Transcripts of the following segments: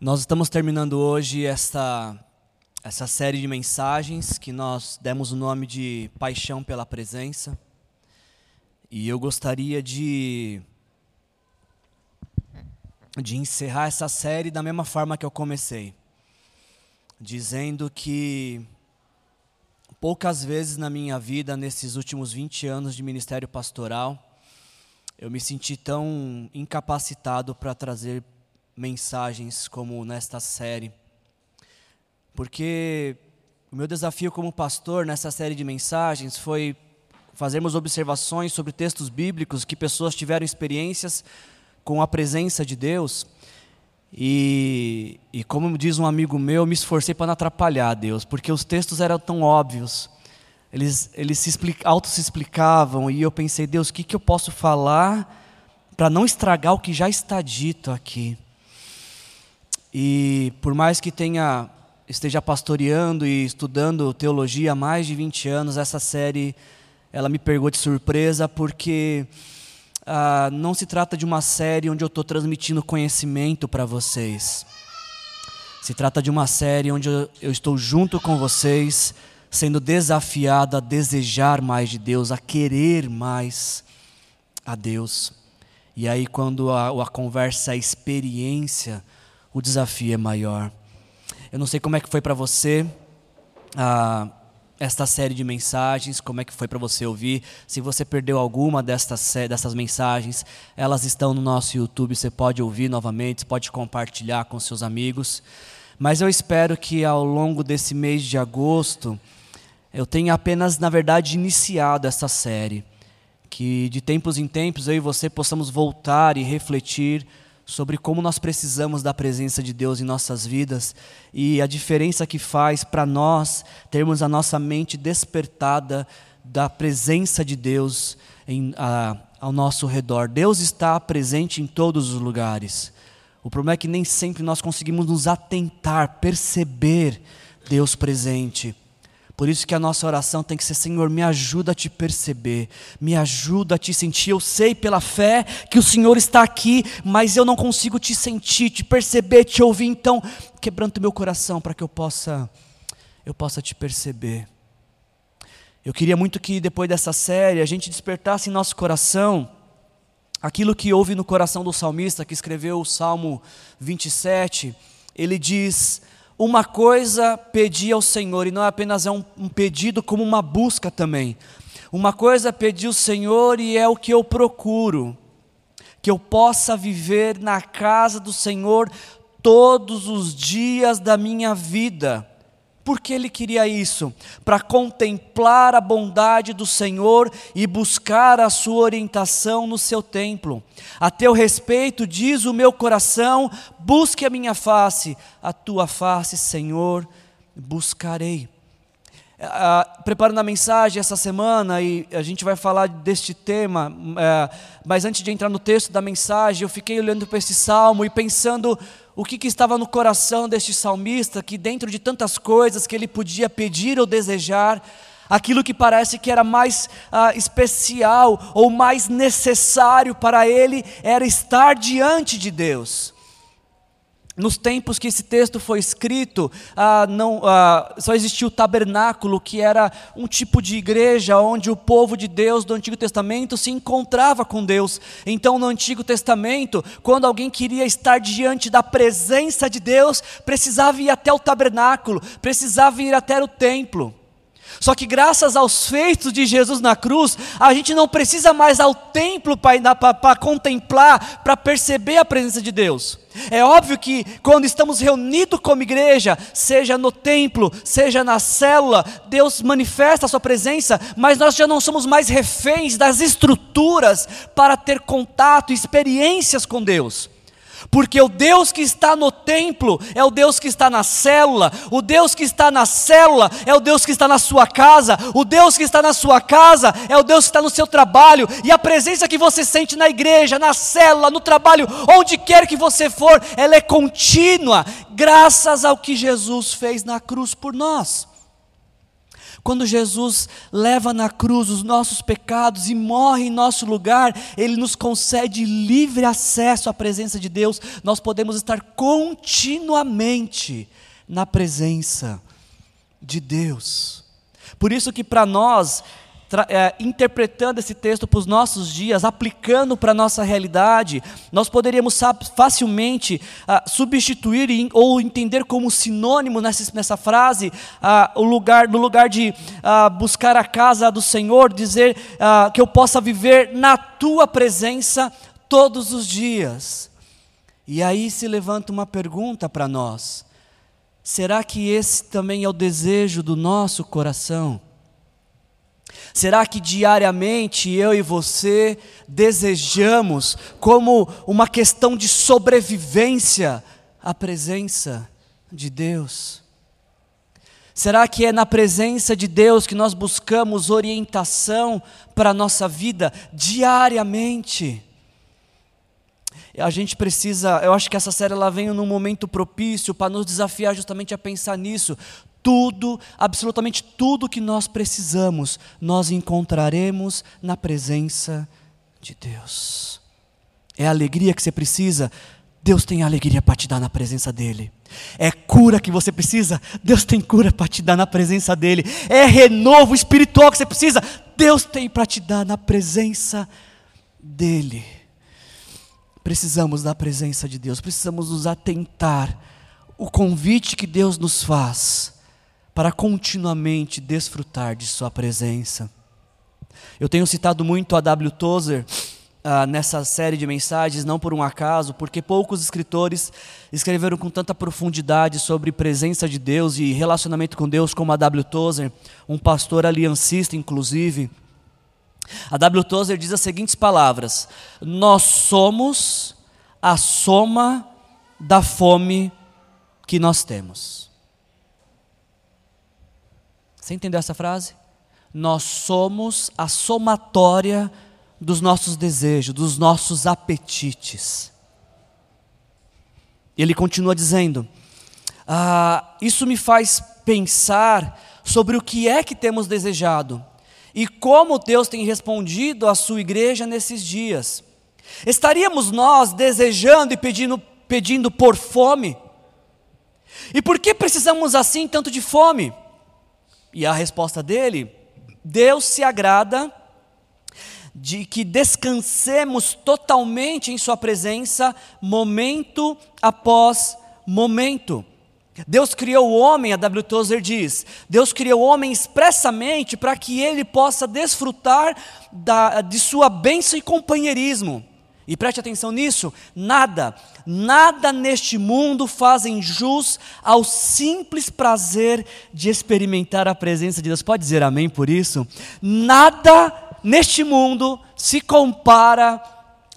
Nós estamos terminando hoje esta, essa série de mensagens que nós demos o nome de Paixão pela Presença. E eu gostaria de, de encerrar essa série da mesma forma que eu comecei, dizendo que poucas vezes na minha vida, nesses últimos 20 anos de ministério pastoral, eu me senti tão incapacitado para trazer mensagens como nesta série. Porque o meu desafio como pastor nessa série de mensagens foi fazermos observações sobre textos bíblicos que pessoas tiveram experiências com a presença de Deus. E, e como diz um amigo meu, me esforcei para não atrapalhar Deus, porque os textos eram tão óbvios, eles, eles se auto se explicavam, e eu pensei, Deus, o que, que eu posso falar para não estragar o que já está dito aqui? E por mais que tenha esteja pastoreando e estudando teologia há mais de 20 anos, essa série ela me pegou de surpresa porque ah, não se trata de uma série onde eu estou transmitindo conhecimento para vocês. Se trata de uma série onde eu, estou junto com vocês, sendo desafiado a desejar mais de Deus, a querer mais a Deus. E aí, quando a, a conversa é experiência, o desafio é maior. Eu não sei como é que foi para você ah, esta série de mensagens, como é que foi para você ouvir. Se você perdeu alguma destas, dessas mensagens, elas estão no nosso YouTube, você pode ouvir novamente, pode compartilhar com seus amigos. Mas eu espero que ao longo desse mês de agosto, eu tenha apenas, na verdade, iniciado essa série. Que de tempos em tempos eu e você possamos voltar e refletir sobre como nós precisamos da presença de Deus em nossas vidas e a diferença que faz para nós termos a nossa mente despertada da presença de Deus em, a, ao nosso redor. Deus está presente em todos os lugares. O problema é que nem sempre nós conseguimos nos atentar, perceber Deus presente. Por isso que a nossa oração tem que ser: Senhor, me ajuda a te perceber, me ajuda a te sentir. Eu sei pela fé que o Senhor está aqui, mas eu não consigo te sentir, te perceber, te ouvir. Então, quebrando meu coração para que eu possa, eu possa te perceber. Eu queria muito que depois dessa série a gente despertasse em nosso coração aquilo que houve no coração do salmista que escreveu o Salmo 27. Ele diz: uma coisa pedi ao Senhor, e não é apenas é um, um pedido, como uma busca também. Uma coisa pedi ao Senhor e é o que eu procuro, que eu possa viver na casa do Senhor todos os dias da minha vida por que ele queria isso? Para contemplar a bondade do Senhor e buscar a sua orientação no seu templo. A teu respeito, diz o meu coração: busque a minha face, a tua face, Senhor, buscarei. Uh, preparando a mensagem essa semana e a gente vai falar deste tema, uh, mas antes de entrar no texto da mensagem, eu fiquei olhando para esse salmo e pensando o que, que, estava no coração deste salmista, que dentro de tantas coisas que ele podia pedir ou desejar, aquilo que parece que era mais uh, especial ou mais necessário para ele era estar diante de Deus. Nos tempos que esse texto foi escrito, ah, não, ah, só existia o tabernáculo, que era um tipo de igreja onde o povo de Deus do Antigo Testamento se encontrava com Deus. Então, no Antigo Testamento, quando alguém queria estar diante da presença de Deus, precisava ir até o tabernáculo, precisava ir até o templo. Só que graças aos feitos de Jesus na cruz, a gente não precisa mais ao templo para contemplar, para perceber a presença de Deus. É óbvio que quando estamos reunidos como igreja, seja no templo, seja na célula, Deus manifesta a sua presença, mas nós já não somos mais reféns das estruturas para ter contato, experiências com Deus. Porque o Deus que está no templo é o Deus que está na célula, o Deus que está na célula é o Deus que está na sua casa, o Deus que está na sua casa é o Deus que está no seu trabalho, e a presença que você sente na igreja, na célula, no trabalho, onde quer que você for, ela é contínua, graças ao que Jesus fez na cruz por nós. Quando Jesus leva na cruz os nossos pecados e morre em nosso lugar, Ele nos concede livre acesso à presença de Deus, nós podemos estar continuamente na presença de Deus. Por isso que para nós é, interpretando esse texto para os nossos dias, aplicando para a nossa realidade, nós poderíamos facilmente ah, substituir ou entender como sinônimo nessa, nessa frase, ah, o lugar, no lugar de ah, buscar a casa do Senhor, dizer que eu possa viver na tua presença todos os dias. E aí se levanta uma pergunta para nós: será que esse também é o desejo do nosso coração? Será que diariamente eu e você desejamos, como uma questão de sobrevivência, a presença de Deus? Será que é na presença de Deus que nós buscamos orientação para a nossa vida diariamente? A gente precisa, eu acho que essa série ela vem num momento propício para nos desafiar justamente a pensar nisso tudo, absolutamente tudo que nós precisamos, nós encontraremos na presença de Deus. É a alegria que você precisa, Deus tem alegria para te dar na presença dEle. É cura que você precisa, Deus tem cura para te dar na presença dEle. É renovo espiritual que você precisa, Deus tem para te dar na presença dEle. Precisamos da presença de Deus, precisamos nos atentar. O convite que Deus nos faz para continuamente desfrutar de Sua presença. Eu tenho citado muito a W. Tozer uh, nessa série de mensagens, não por um acaso, porque poucos escritores escreveram com tanta profundidade sobre presença de Deus e relacionamento com Deus como a W. Tozer, um pastor aliancista, inclusive. A W. Tozer diz as seguintes palavras: Nós somos a soma da fome que nós temos. Você entendeu essa frase? Nós somos a somatória dos nossos desejos, dos nossos apetites. Ele continua dizendo: ah, Isso me faz pensar sobre o que é que temos desejado e como Deus tem respondido à sua igreja nesses dias. Estaríamos nós desejando e pedindo, pedindo por fome? E por que precisamos assim tanto de fome? E a resposta dele: Deus se agrada de que descansemos totalmente em Sua presença, momento após momento. Deus criou o homem, a W. Tozer diz, Deus criou o homem expressamente para que ele possa desfrutar da, de sua bênção e companheirismo. E preste atenção nisso: nada, nada neste mundo fazem jus ao simples prazer de experimentar a presença de Deus. Pode dizer amém por isso? Nada neste mundo se compara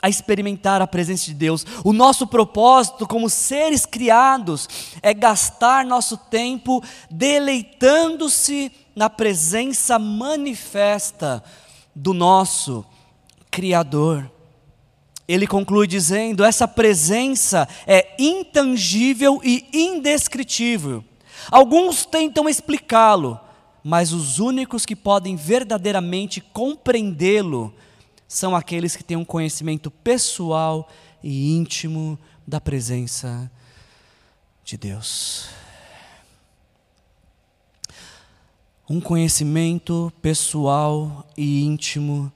a experimentar a presença de Deus. O nosso propósito como seres criados é gastar nosso tempo deleitando-se na presença manifesta do nosso Criador. Ele conclui dizendo: essa presença é intangível e indescritível. Alguns tentam explicá-lo, mas os únicos que podem verdadeiramente compreendê-lo são aqueles que têm um conhecimento pessoal e íntimo da presença de Deus. Um conhecimento pessoal e íntimo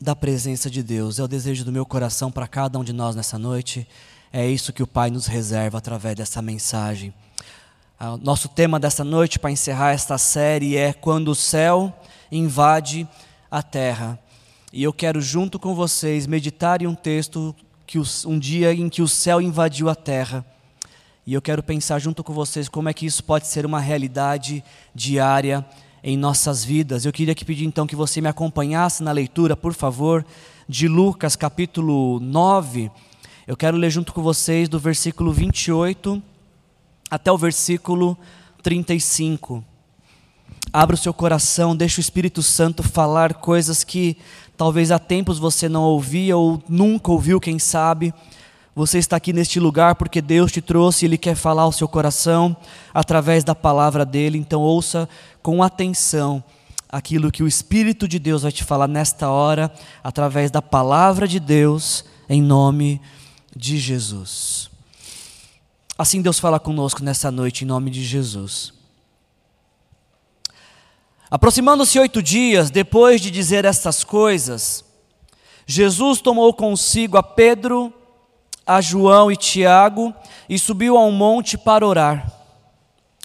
da presença de Deus. É o desejo do meu coração para cada um de nós nessa noite. É isso que o Pai nos reserva através dessa mensagem. Ah, nosso tema dessa noite, para encerrar esta série, é Quando o céu invade a terra. E eu quero, junto com vocês, meditar em um texto, que um dia em que o céu invadiu a terra. E eu quero pensar junto com vocês como é que isso pode ser uma realidade diária em nossas vidas. Eu queria que pedir então que você me acompanhasse na leitura, por favor, de Lucas capítulo 9. Eu quero ler junto com vocês do versículo 28 até o versículo 35. Abra o seu coração, deixe o Espírito Santo falar coisas que talvez há tempos você não ouvia ou nunca ouviu, quem sabe. Você está aqui neste lugar porque Deus te trouxe e Ele quer falar ao seu coração através da palavra dele. Então, ouça com atenção aquilo que o Espírito de Deus vai te falar nesta hora, através da palavra de Deus, em nome de Jesus. Assim Deus fala conosco nessa noite, em nome de Jesus. Aproximando-se oito dias depois de dizer estas coisas, Jesus tomou consigo a Pedro, a João e Tiago e subiu a um monte para orar.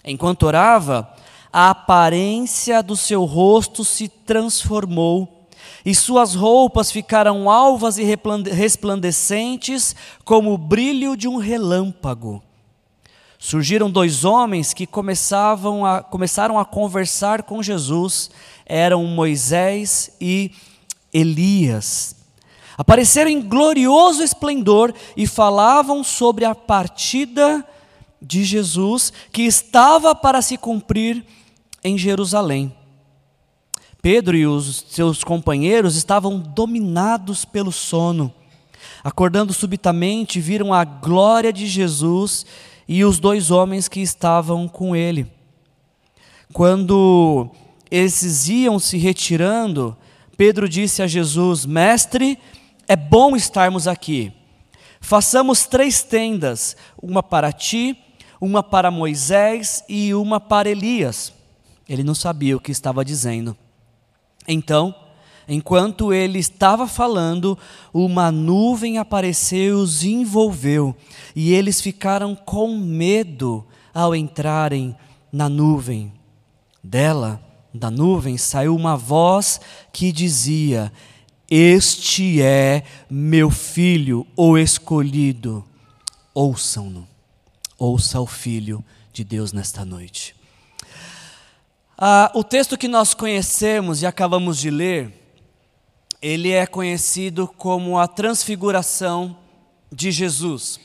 Enquanto orava, a aparência do seu rosto se transformou e suas roupas ficaram alvas e resplandecentes como o brilho de um relâmpago. Surgiram dois homens que começavam a, começaram a conversar com Jesus, eram Moisés e Elias. Apareceram em glorioso esplendor e falavam sobre a partida de Jesus que estava para se cumprir em Jerusalém. Pedro e os seus companheiros estavam dominados pelo sono. Acordando subitamente, viram a glória de Jesus e os dois homens que estavam com ele. Quando esses iam se retirando, Pedro disse a Jesus: Mestre, é bom estarmos aqui. Façamos três tendas: uma para ti, uma para Moisés e uma para Elias. Ele não sabia o que estava dizendo. Então, enquanto ele estava falando, uma nuvem apareceu e os envolveu, e eles ficaram com medo ao entrarem na nuvem. Dela, da nuvem, saiu uma voz que dizia: Este é meu filho, o escolhido. Ouçam-no. Ouça o filho de Deus nesta noite. Ah, o texto que nós conhecemos e acabamos de ler, ele é conhecido como a transfiguração de Jesus.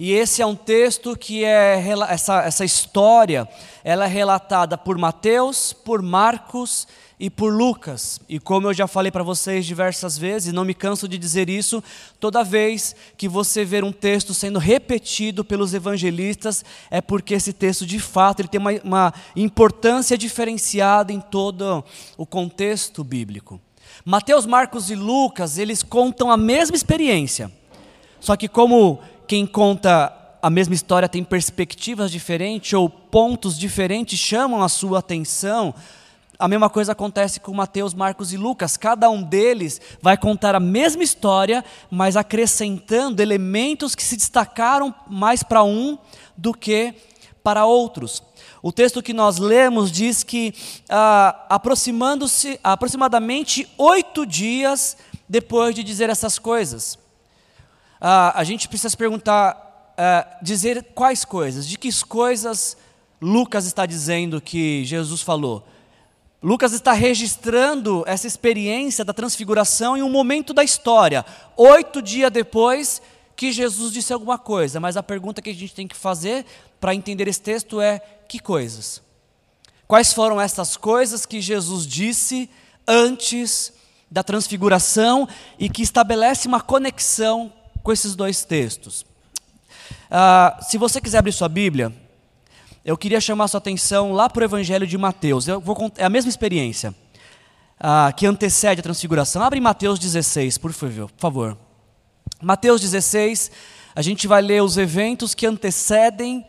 E esse é um texto que é essa, essa história, ela é relatada por Mateus, por Marcos e por Lucas. E como eu já falei para vocês diversas vezes, não me canso de dizer isso, toda vez que você ver um texto sendo repetido pelos evangelistas, é porque esse texto de fato ele tem uma, uma importância diferenciada em todo o contexto bíblico. Mateus, Marcos e Lucas, eles contam a mesma experiência. Só que como quem conta a mesma história tem perspectivas diferentes ou pontos diferentes chamam a sua atenção, a mesma coisa acontece com Mateus, Marcos e Lucas. Cada um deles vai contar a mesma história, mas acrescentando elementos que se destacaram mais para um do que para outros. O texto que nós lemos diz que, ah, aproximando-se aproximadamente oito dias depois de dizer essas coisas, ah, a gente precisa se perguntar, ah, dizer quais coisas, de que coisas Lucas está dizendo que Jesus falou. Lucas está registrando essa experiência da transfiguração em um momento da história, oito dias depois que Jesus disse alguma coisa. Mas a pergunta que a gente tem que fazer para entender esse texto é: que coisas? Quais foram essas coisas que Jesus disse antes da transfiguração e que estabelece uma conexão com esses dois textos? Ah, se você quiser abrir sua Bíblia, eu queria chamar sua atenção lá para o Evangelho de Mateus. Eu vou, é a mesma experiência ah, que antecede a transfiguração. Abre Mateus 16, por favor, por favor. Mateus 16, a gente vai ler os eventos que antecedem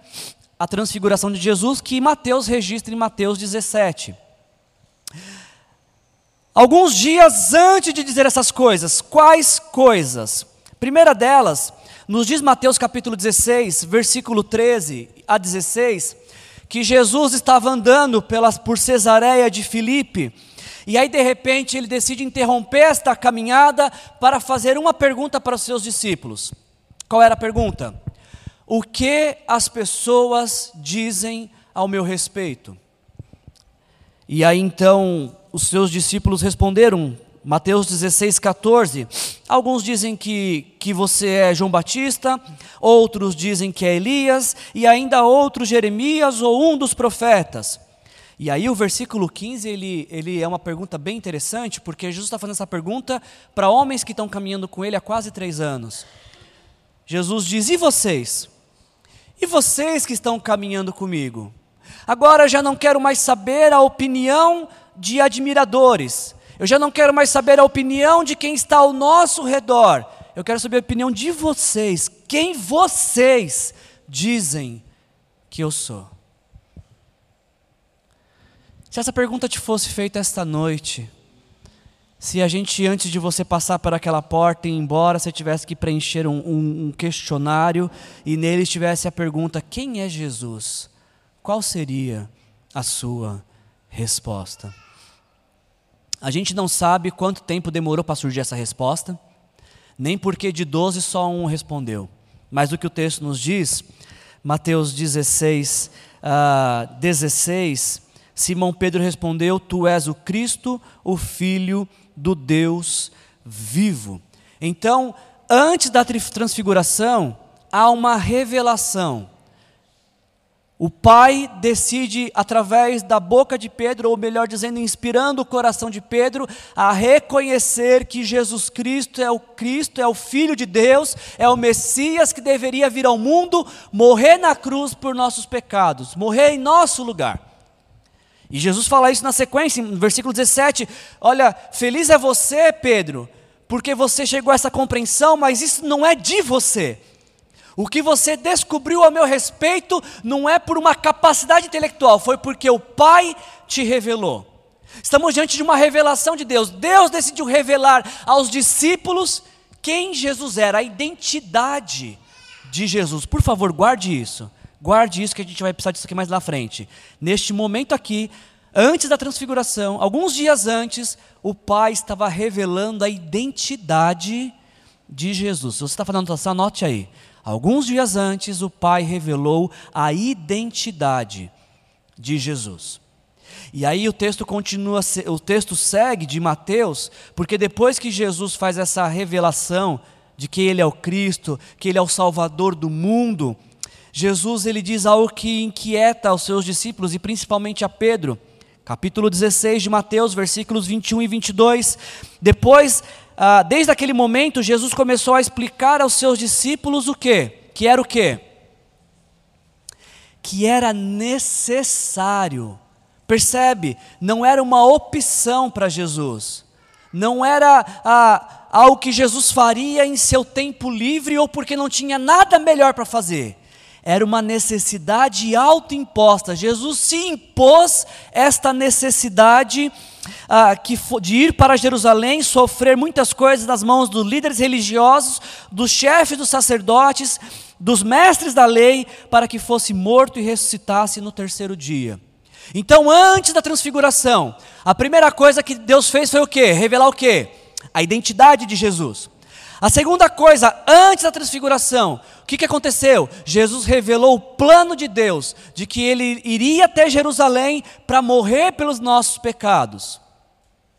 a transfiguração de Jesus, que Mateus registra em Mateus 17. Alguns dias antes de dizer essas coisas, quais coisas? Primeira delas, nos diz Mateus capítulo 16, versículo 13 a 16, que Jesus estava andando pelas, por Cesareia de Filipe, e aí de repente ele decide interromper esta caminhada para fazer uma pergunta para os seus discípulos. Qual era a pergunta? O que as pessoas dizem ao meu respeito? E aí então os seus discípulos responderam, Mateus 16, 14. Alguns dizem que, que você é João Batista, outros dizem que é Elias, e ainda outros Jeremias ou um dos profetas. E aí o versículo 15, ele, ele é uma pergunta bem interessante, porque Jesus está fazendo essa pergunta para homens que estão caminhando com ele há quase três anos. Jesus diz: E vocês? E vocês que estão caminhando comigo? Agora já não quero mais saber a opinião de admiradores. Eu já não quero mais saber a opinião de quem está ao nosso redor. Eu quero saber a opinião de vocês. Quem vocês dizem que eu sou? Se essa pergunta te fosse feita esta noite, se a gente, antes de você passar por aquela porta e ir embora, você tivesse que preencher um, um, um questionário e nele estivesse a pergunta: quem é Jesus? Qual seria a sua resposta? A gente não sabe quanto tempo demorou para surgir essa resposta, nem porque de 12 só um respondeu. Mas o que o texto nos diz, Mateus 16, uh, 16, Simão Pedro respondeu: Tu és o Cristo, o Filho do Deus vivo. Então, antes da transfiguração, há uma revelação o Pai decide, através da boca de Pedro, ou melhor dizendo, inspirando o coração de Pedro, a reconhecer que Jesus Cristo é o Cristo, é o Filho de Deus, é o Messias que deveria vir ao mundo, morrer na cruz por nossos pecados, morrer em nosso lugar. E Jesus fala isso na sequência, no versículo 17: Olha, feliz é você, Pedro, porque você chegou a essa compreensão, mas isso não é de você o que você descobriu a meu respeito não é por uma capacidade intelectual, foi porque o Pai te revelou. Estamos diante de uma revelação de Deus. Deus decidiu revelar aos discípulos quem Jesus era, a identidade de Jesus. Por favor, guarde isso. Guarde isso que a gente vai precisar disso aqui mais na frente. Neste momento aqui, antes da transfiguração, alguns dias antes, o Pai estava revelando a identidade de Jesus. Se você está anotação, anote aí. Alguns dias antes, o Pai revelou a identidade de Jesus. E aí o texto continua, o texto segue de Mateus, porque depois que Jesus faz essa revelação de que ele é o Cristo, que ele é o Salvador do mundo, Jesus ele diz algo que inquieta os seus discípulos e principalmente a Pedro. Capítulo 16 de Mateus, versículos 21 e 22. Depois ah, desde aquele momento, Jesus começou a explicar aos seus discípulos o quê? Que era o quê? Que era necessário. Percebe? Não era uma opção para Jesus. Não era ah, algo que Jesus faria em seu tempo livre ou porque não tinha nada melhor para fazer era uma necessidade autoimposta. Jesus se impôs esta necessidade ah, que, de ir para Jerusalém, sofrer muitas coisas nas mãos dos líderes religiosos, dos chefes dos sacerdotes, dos mestres da lei, para que fosse morto e ressuscitasse no terceiro dia. Então, antes da transfiguração, a primeira coisa que Deus fez foi o quê? Revelar o quê? A identidade de Jesus. A segunda coisa, antes da transfiguração, o que, que aconteceu? Jesus revelou o plano de Deus, de que ele iria até Jerusalém para morrer pelos nossos pecados.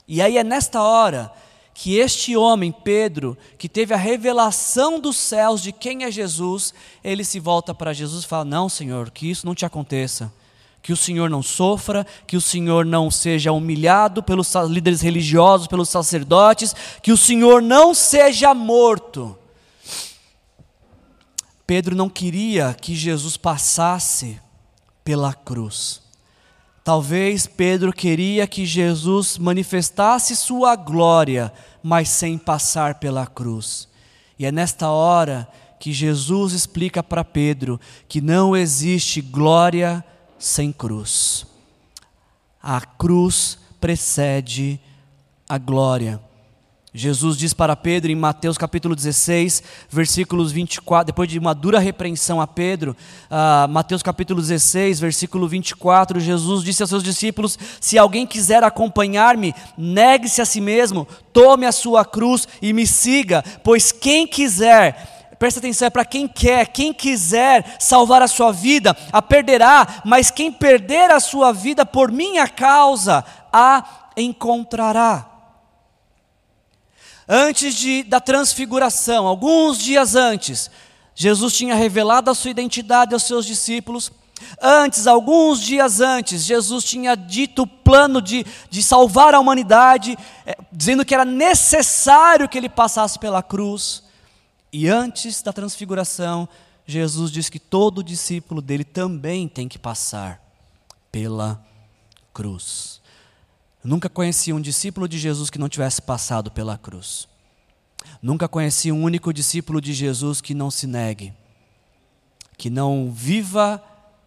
E aí é nesta hora que este homem, Pedro, que teve a revelação dos céus de quem é Jesus, ele se volta para Jesus e fala: Não, Senhor, que isso não te aconteça que o Senhor não sofra, que o Senhor não seja humilhado pelos líderes religiosos, pelos sacerdotes, que o Senhor não seja morto. Pedro não queria que Jesus passasse pela cruz. Talvez Pedro queria que Jesus manifestasse sua glória, mas sem passar pela cruz. E é nesta hora que Jesus explica para Pedro que não existe glória sem cruz. A cruz precede a glória. Jesus diz para Pedro em Mateus capítulo 16, versículos 24, depois de uma dura repreensão a Pedro, uh, Mateus capítulo 16, versículo 24, Jesus disse aos seus discípulos: Se alguém quiser acompanhar-me, negue-se a si mesmo, tome a sua cruz e me siga, pois quem quiser presta atenção, é para quem quer, quem quiser salvar a sua vida, a perderá, mas quem perder a sua vida por minha causa, a encontrará. Antes de, da transfiguração, alguns dias antes, Jesus tinha revelado a sua identidade aos seus discípulos. Antes, alguns dias antes, Jesus tinha dito o plano de, de salvar a humanidade, é, dizendo que era necessário que ele passasse pela cruz. E antes da transfiguração, Jesus diz que todo discípulo dele também tem que passar pela cruz. nunca conheci um discípulo de Jesus que não tivesse passado pela cruz. Nunca conheci um único discípulo de Jesus que não se negue, que não viva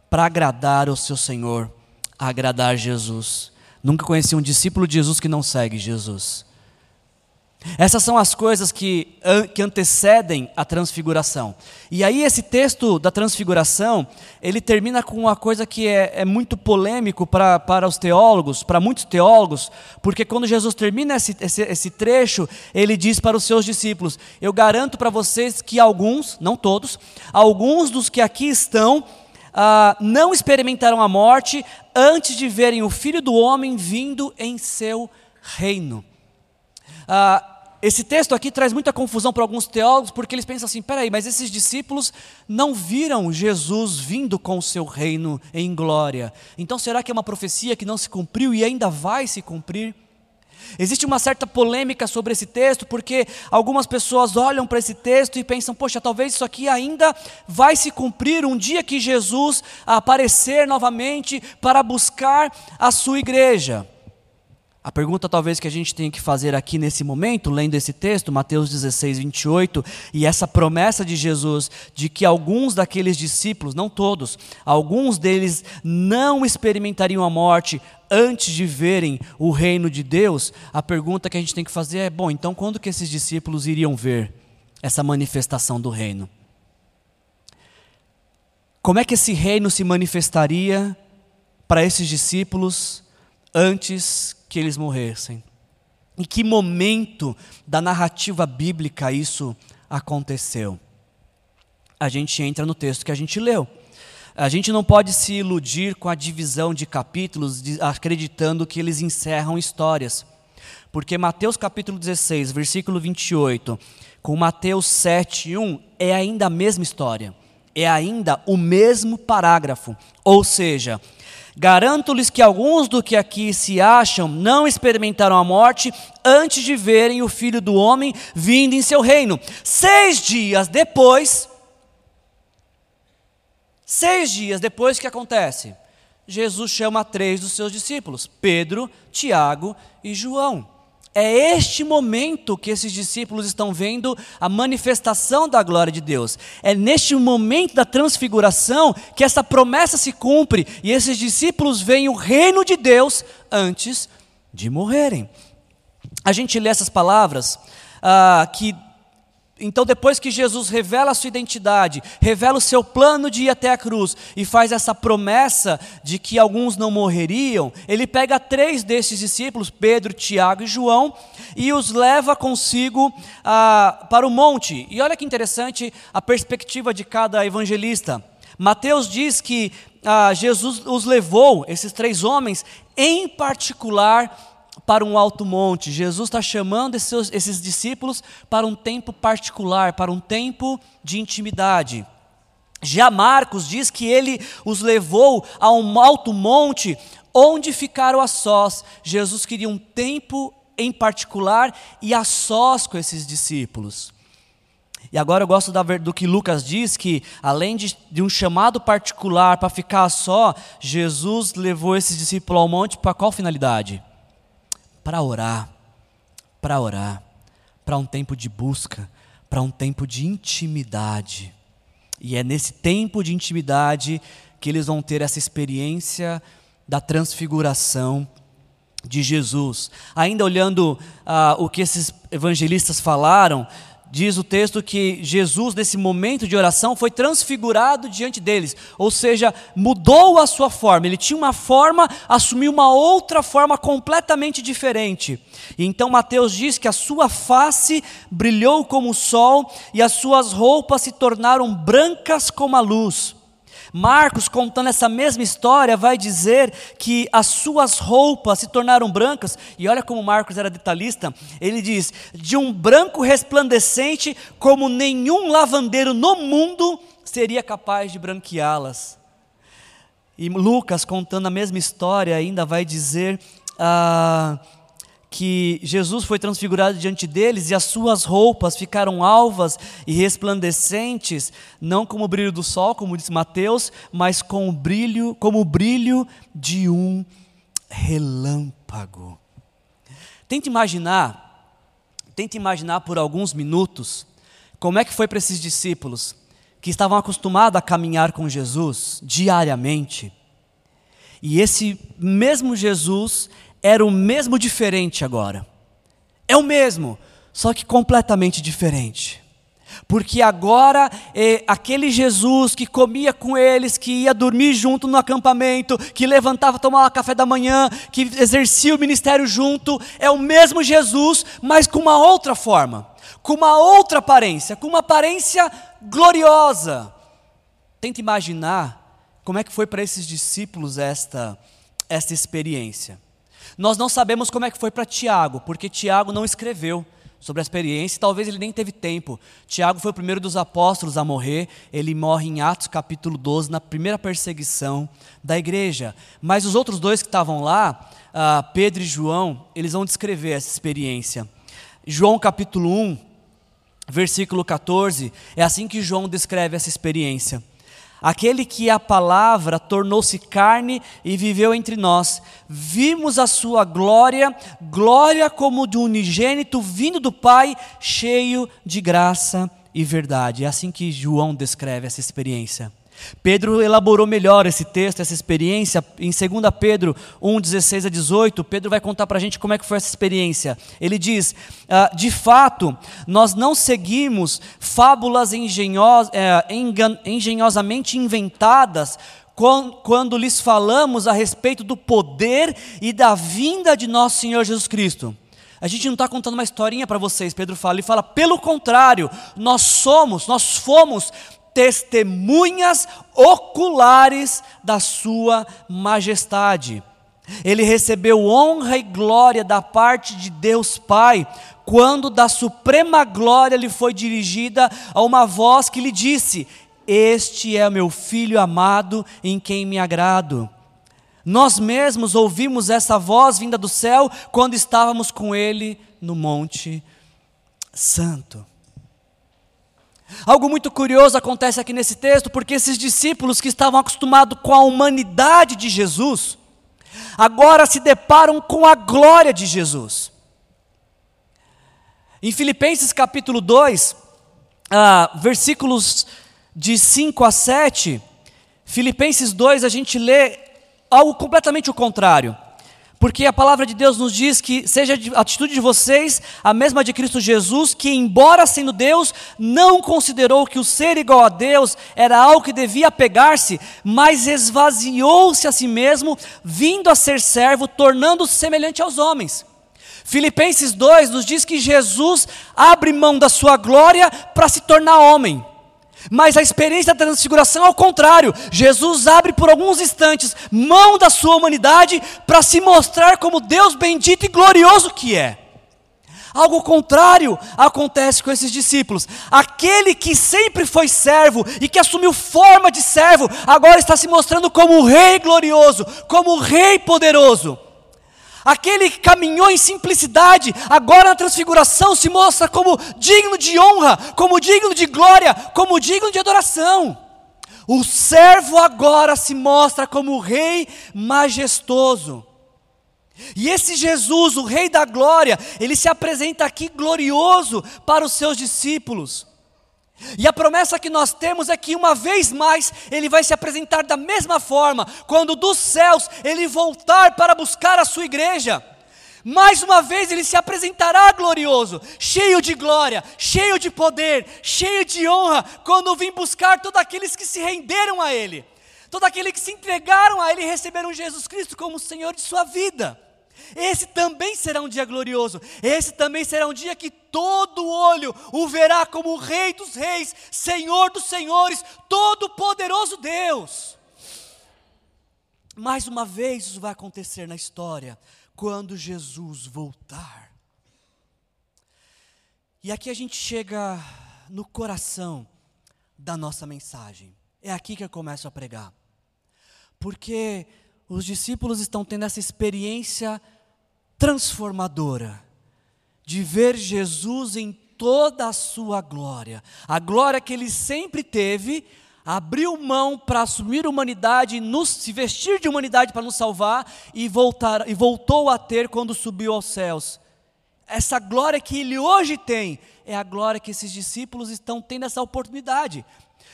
para agradar o seu Senhor, agradar Jesus. Nunca conheci um discípulo de Jesus que não segue Jesus. Essas são as coisas que, que antecedem a transfiguração. E aí esse texto da transfiguração, ele termina com uma coisa que é, é muito polêmico para, para os teólogos, para muitos teólogos, porque quando Jesus termina esse, esse, esse trecho, ele diz para os seus discípulos: Eu garanto para vocês que alguns, não todos, alguns dos que aqui estão, ah, não experimentaram a morte antes de verem o Filho do Homem vindo em seu reino. Ah, esse texto aqui traz muita confusão para alguns teólogos, porque eles pensam assim: peraí, mas esses discípulos não viram Jesus vindo com o seu reino em glória. Então será que é uma profecia que não se cumpriu e ainda vai se cumprir? Existe uma certa polêmica sobre esse texto, porque algumas pessoas olham para esse texto e pensam: poxa, talvez isso aqui ainda vai se cumprir um dia que Jesus aparecer novamente para buscar a sua igreja. A pergunta talvez que a gente tenha que fazer aqui nesse momento, lendo esse texto, Mateus 16, 28, e essa promessa de Jesus de que alguns daqueles discípulos, não todos, alguns deles não experimentariam a morte antes de verem o reino de Deus, a pergunta que a gente tem que fazer é: bom, então quando que esses discípulos iriam ver essa manifestação do reino? Como é que esse reino se manifestaria para esses discípulos antes que eles morressem. Em que momento da narrativa bíblica isso aconteceu? A gente entra no texto que a gente leu. A gente não pode se iludir com a divisão de capítulos, acreditando que eles encerram histórias. Porque Mateus capítulo 16, versículo 28, com Mateus 7, 1, é ainda a mesma história. É ainda o mesmo parágrafo. Ou seja, Garanto-lhes que alguns do que aqui se acham não experimentaram a morte antes de verem o filho do homem vindo em seu reino. Seis dias depois, seis dias depois que acontece, Jesus chama três dos seus discípulos: Pedro, Tiago e João. É este momento que esses discípulos estão vendo a manifestação da glória de Deus. É neste momento da transfiguração que essa promessa se cumpre e esses discípulos veem o reino de Deus antes de morrerem. A gente lê essas palavras ah, que então, depois que Jesus revela a sua identidade, revela o seu plano de ir até a cruz e faz essa promessa de que alguns não morreriam, ele pega três desses discípulos, Pedro, Tiago e João, e os leva consigo ah, para o monte. E olha que interessante a perspectiva de cada evangelista. Mateus diz que ah, Jesus os levou, esses três homens, em particular para um alto monte. Jesus está chamando esses, esses discípulos para um tempo particular, para um tempo de intimidade. Já Marcos diz que ele os levou a um alto monte onde ficaram a sós. Jesus queria um tempo em particular e a sós com esses discípulos. E agora eu gosto do que Lucas diz: que além de, de um chamado particular para ficar só, Jesus levou esses discípulos ao monte para qual finalidade? Para orar, para orar, para um tempo de busca, para um tempo de intimidade. E é nesse tempo de intimidade que eles vão ter essa experiência da transfiguração de Jesus. Ainda olhando ah, o que esses evangelistas falaram, diz o texto que Jesus, nesse momento de oração, foi transfigurado diante deles, ou seja, mudou a sua forma. Ele tinha uma forma, assumiu uma outra forma completamente diferente. E então Mateus diz que a sua face brilhou como o sol e as suas roupas se tornaram brancas como a luz. Marcos, contando essa mesma história, vai dizer que as suas roupas se tornaram brancas, e olha como Marcos era detalhista, ele diz: de um branco resplandecente, como nenhum lavandeiro no mundo seria capaz de branqueá-las. E Lucas, contando a mesma história, ainda vai dizer. Ah, que Jesus foi transfigurado diante deles e as suas roupas ficaram alvas e resplandecentes, não como o brilho do sol, como diz Mateus, mas com o brilho, como o brilho de um relâmpago. Tente imaginar, tente imaginar por alguns minutos como é que foi para esses discípulos que estavam acostumados a caminhar com Jesus diariamente. E esse mesmo Jesus era o mesmo diferente agora. É o mesmo, só que completamente diferente. Porque agora é aquele Jesus que comia com eles, que ia dormir junto no acampamento, que levantava, tomava café da manhã, que exercia o ministério junto, é o mesmo Jesus, mas com uma outra forma, com uma outra aparência, com uma aparência gloriosa. Tenta imaginar como é que foi para esses discípulos esta esta experiência. Nós não sabemos como é que foi para Tiago, porque Tiago não escreveu sobre a experiência, talvez ele nem teve tempo. Tiago foi o primeiro dos apóstolos a morrer, ele morre em Atos capítulo 12, na primeira perseguição da igreja. Mas os outros dois que estavam lá, uh, Pedro e João, eles vão descrever essa experiência. João capítulo 1, versículo 14, é assim que João descreve essa experiência. Aquele que a palavra tornou-se carne e viveu entre nós. Vimos a sua glória, glória como de unigênito vindo do Pai, cheio de graça e verdade. É assim que João descreve essa experiência. Pedro elaborou melhor esse texto, essa experiência. Em 2 Pedro 1, 16 a 18, Pedro vai contar para a gente como é que foi essa experiência. Ele diz: ah, De fato, nós não seguimos fábulas engenhos, é, engenhosamente inventadas quando, lhes falamos a respeito do poder e da vinda de nosso Senhor Jesus Cristo. A gente não está contando uma historinha para vocês, Pedro fala. Ele fala, pelo contrário, nós somos, nós fomos testemunhas oculares da Sua majestade. Ele recebeu honra e glória da parte de Deus Pai, quando da suprema glória lhe foi dirigida a uma voz que lhe disse: Este é meu filho amado, em quem me agrado. Nós mesmos ouvimos essa voz vinda do céu quando estávamos com ele no Monte Santo. Algo muito curioso acontece aqui nesse texto, porque esses discípulos que estavam acostumados com a humanidade de Jesus, agora se deparam com a glória de Jesus. Em Filipenses capítulo 2, ah, versículos de 5 a 7, Filipenses 2, a gente lê algo completamente o contrário. Porque a palavra de Deus nos diz que seja a atitude de vocês a mesma de Cristo Jesus, que, embora sendo Deus, não considerou que o ser igual a Deus era algo que devia pegar-se, mas esvaziou-se a si mesmo, vindo a ser servo, tornando-se semelhante aos homens. Filipenses 2 nos diz que Jesus abre mão da sua glória para se tornar homem. Mas a experiência da transfiguração é o contrário. Jesus abre por alguns instantes mão da sua humanidade para se mostrar como Deus bendito e glorioso que é. Algo contrário acontece com esses discípulos. Aquele que sempre foi servo e que assumiu forma de servo, agora está se mostrando como o rei glorioso, como o rei poderoso. Aquele que caminhou em simplicidade, agora na transfiguração se mostra como digno de honra, como digno de glória, como digno de adoração. O servo agora se mostra como rei majestoso. E esse Jesus, o Rei da Glória, ele se apresenta aqui glorioso para os seus discípulos. E a promessa que nós temos é que uma vez mais ele vai se apresentar da mesma forma, quando dos céus ele voltar para buscar a sua igreja. Mais uma vez ele se apresentará glorioso, cheio de glória, cheio de poder, cheio de honra, quando vim buscar todos aqueles que se renderam a ele, todos aqueles que se entregaram a ele e receberam Jesus Cristo como Senhor de sua vida. Esse também será um dia glorioso. Esse também será um dia que todo olho o verá como o Rei dos Reis, Senhor dos Senhores, Todo-Poderoso Deus. Mais uma vez isso vai acontecer na história, quando Jesus voltar. E aqui a gente chega no coração da nossa mensagem. É aqui que eu começo a pregar. Porque os discípulos estão tendo essa experiência transformadora de ver Jesus em toda a sua glória, a glória que ele sempre teve, abriu mão para assumir humanidade, nos, se vestir de humanidade para nos salvar e voltar e voltou a ter quando subiu aos céus. Essa glória que ele hoje tem é a glória que esses discípulos estão tendo essa oportunidade.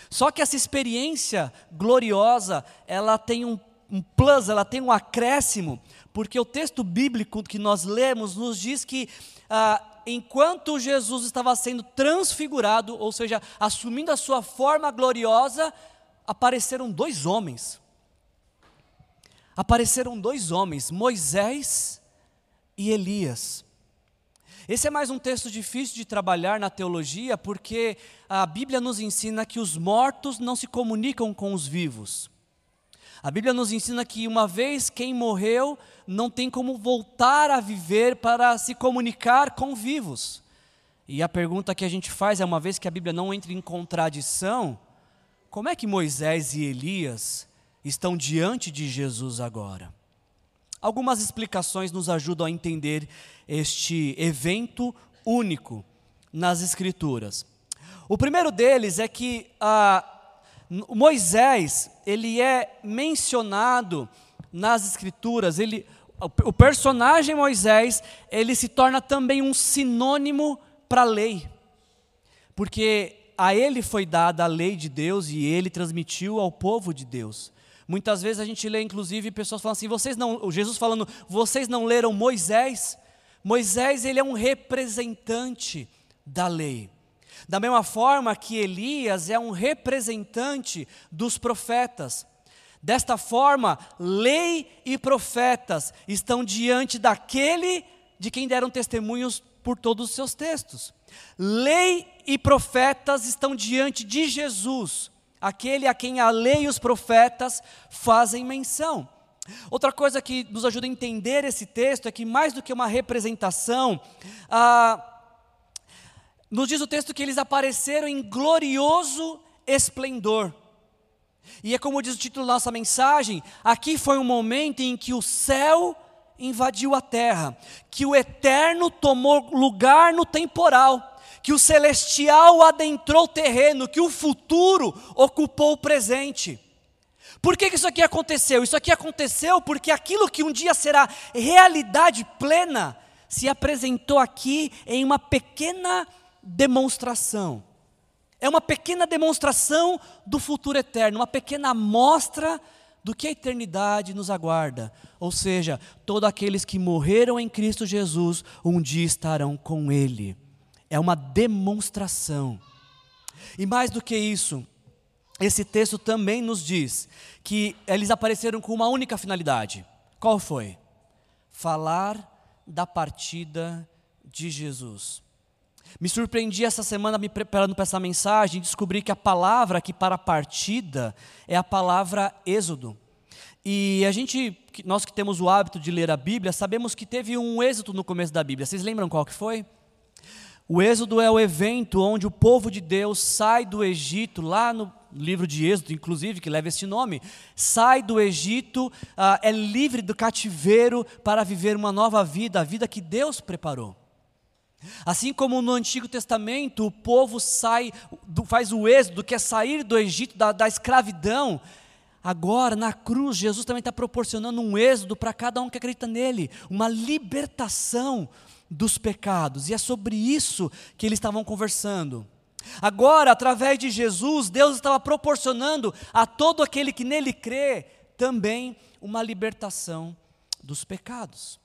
Só que essa experiência gloriosa, ela tem um, um plus, ela tem um acréscimo, porque o texto bíblico que nós lemos nos diz que ah, enquanto Jesus estava sendo transfigurado, ou seja, assumindo a sua forma gloriosa, apareceram dois homens. Apareceram dois homens, Moisés e Elias. Esse é mais um texto difícil de trabalhar na teologia, porque a Bíblia nos ensina que os mortos não se comunicam com os vivos. A Bíblia nos ensina que uma vez quem morreu não tem como voltar a viver para se comunicar com vivos. E a pergunta que a gente faz é: uma vez que a Bíblia não entra em contradição, como é que Moisés e Elias estão diante de Jesus agora? Algumas explicações nos ajudam a entender este evento único nas Escrituras. O primeiro deles é que ah, Moisés ele é mencionado nas Escrituras. Ele, o personagem Moisés ele se torna também um sinônimo para a lei, porque a ele foi dada a lei de Deus e ele transmitiu ao povo de Deus. Muitas vezes a gente lê, inclusive, pessoas falando assim: vocês não, Jesus falando, vocês não leram Moisés? Moisés ele é um representante da lei. Da mesma forma que Elias é um representante dos profetas. Desta forma, lei e profetas estão diante daquele de quem deram testemunhos por todos os seus textos. Lei e profetas estão diante de Jesus, aquele a quem a lei e os profetas fazem menção. Outra coisa que nos ajuda a entender esse texto é que, mais do que uma representação, ah, nos diz o texto que eles apareceram em glorioso esplendor. E é como diz o título da nossa mensagem: aqui foi um momento em que o céu invadiu a terra, que o eterno tomou lugar no temporal que o celestial adentrou o terreno, que o futuro ocupou o presente. Por que, que isso aqui aconteceu? Isso aqui aconteceu porque aquilo que um dia será realidade plena se apresentou aqui em uma pequena demonstração. É uma pequena demonstração do futuro eterno, uma pequena amostra do que a eternidade nos aguarda. Ou seja, todos aqueles que morreram em Cristo Jesus um dia estarão com Ele é uma demonstração. E mais do que isso, esse texto também nos diz que eles apareceram com uma única finalidade. Qual foi? Falar da partida de Jesus. Me surpreendi essa semana me preparando para essa mensagem e descobri que a palavra aqui para partida é a palavra êxodo. E a gente, nós que temos o hábito de ler a Bíblia, sabemos que teve um êxodo no começo da Bíblia. Vocês lembram qual que foi? O Êxodo é o evento onde o povo de Deus sai do Egito, lá no livro de Êxodo, inclusive, que leva este nome, sai do Egito, uh, é livre do cativeiro para viver uma nova vida, a vida que Deus preparou. Assim como no Antigo Testamento o povo sai, faz o êxodo, quer sair do Egito, da, da escravidão, agora na cruz Jesus também está proporcionando um êxodo para cada um que acredita nele, uma libertação dos pecados. E é sobre isso que eles estavam conversando. Agora, através de Jesus, Deus estava proporcionando a todo aquele que nele crê também uma libertação dos pecados.